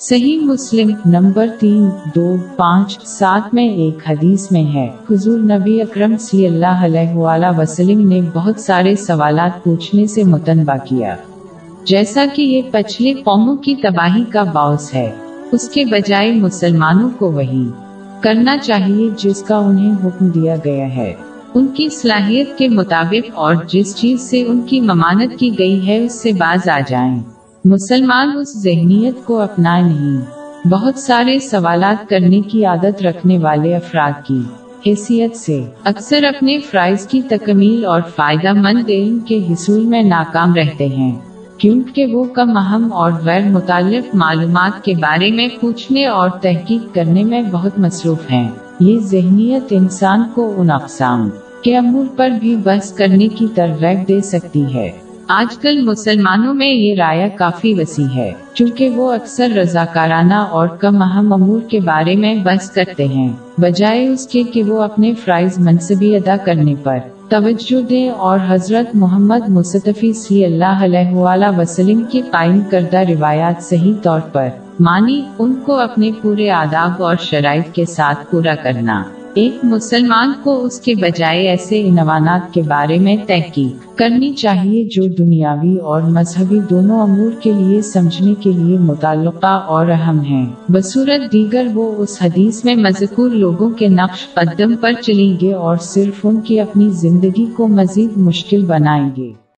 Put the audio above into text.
صحیح مسلم نمبر تین، دو، پانچ، سات میں ایک حدیث میں ہے۔ حضور نبی اکرم صلی اللہ علیہ وآلہ وسلم نے بہت سارے سوالات پوچھنے سے متنبع کیا۔ جیسا کہ یہ پچھلے قوموں کی تباہی کا باعث ہے، اس کے بجائے مسلمانوں کو وہی کرنا چاہیے جس کا انہیں حکم دیا گیا ہے۔ ان کی صلاحیت کے مطابق اور جس چیز سے ان کی ممانت کی گئی ہے، اس سے باز آ جائیں۔ مسلمان اس ذہنیت کو اپنا نہیں۔ بہت سارے سوالات کرنے کی عادت رکھنے والے افراد کی حیثیت سے۔ اکثر اپنے فرائض کی تکمیل اور فائدہ مند علم کے حصول میں ناکام رہتے ہیں، کیونکہ وہ کم اہم اور غیر متعلق معلومات کے بارے میں پوچھنے اور تحقیق کرنے میں بہت مصروف ہیں۔ یہ ذہنیت انسان کو ان اقسام کے امور پر بھی بحث کرنے کی ترغیب دے سکتی ہے۔ آج کل مسلمانوں میں یہ رائے کافی وسیع ہے، چونکہ وہ اکثر رضاکارانہ اور کم اہم امور کے بارے میں بحث کرتے ہیں۔ بجائے اس کے کہ وہ اپنے فرائض منصبی ادا کرنے پر توجہ دیں اور حضرت محمد مصطفی صلی اللہ علیہ وآلہ وسلم کی قائم کردہ روایات صحیح طور پر مانی ان کو اپنے پورے آداب اور شرائط کے ساتھ پورا کرنا۔ ایک مسلمان کو اس کے بجائے ایسے عنوانات کے بارے میں تحقیق کرنی چاہیے جو دنیاوی اور مذہبی دونوں امور کے لیے سمجھنے کے لیے متعلقہ اور اہم ہیں۔ بصورت دیگر وہ اس حدیث میں مذکور لوگوں کے نقش قدم پر چلیں گے اور صرف ان کی اپنی زندگی کو مزید مشکل بنائیں گے۔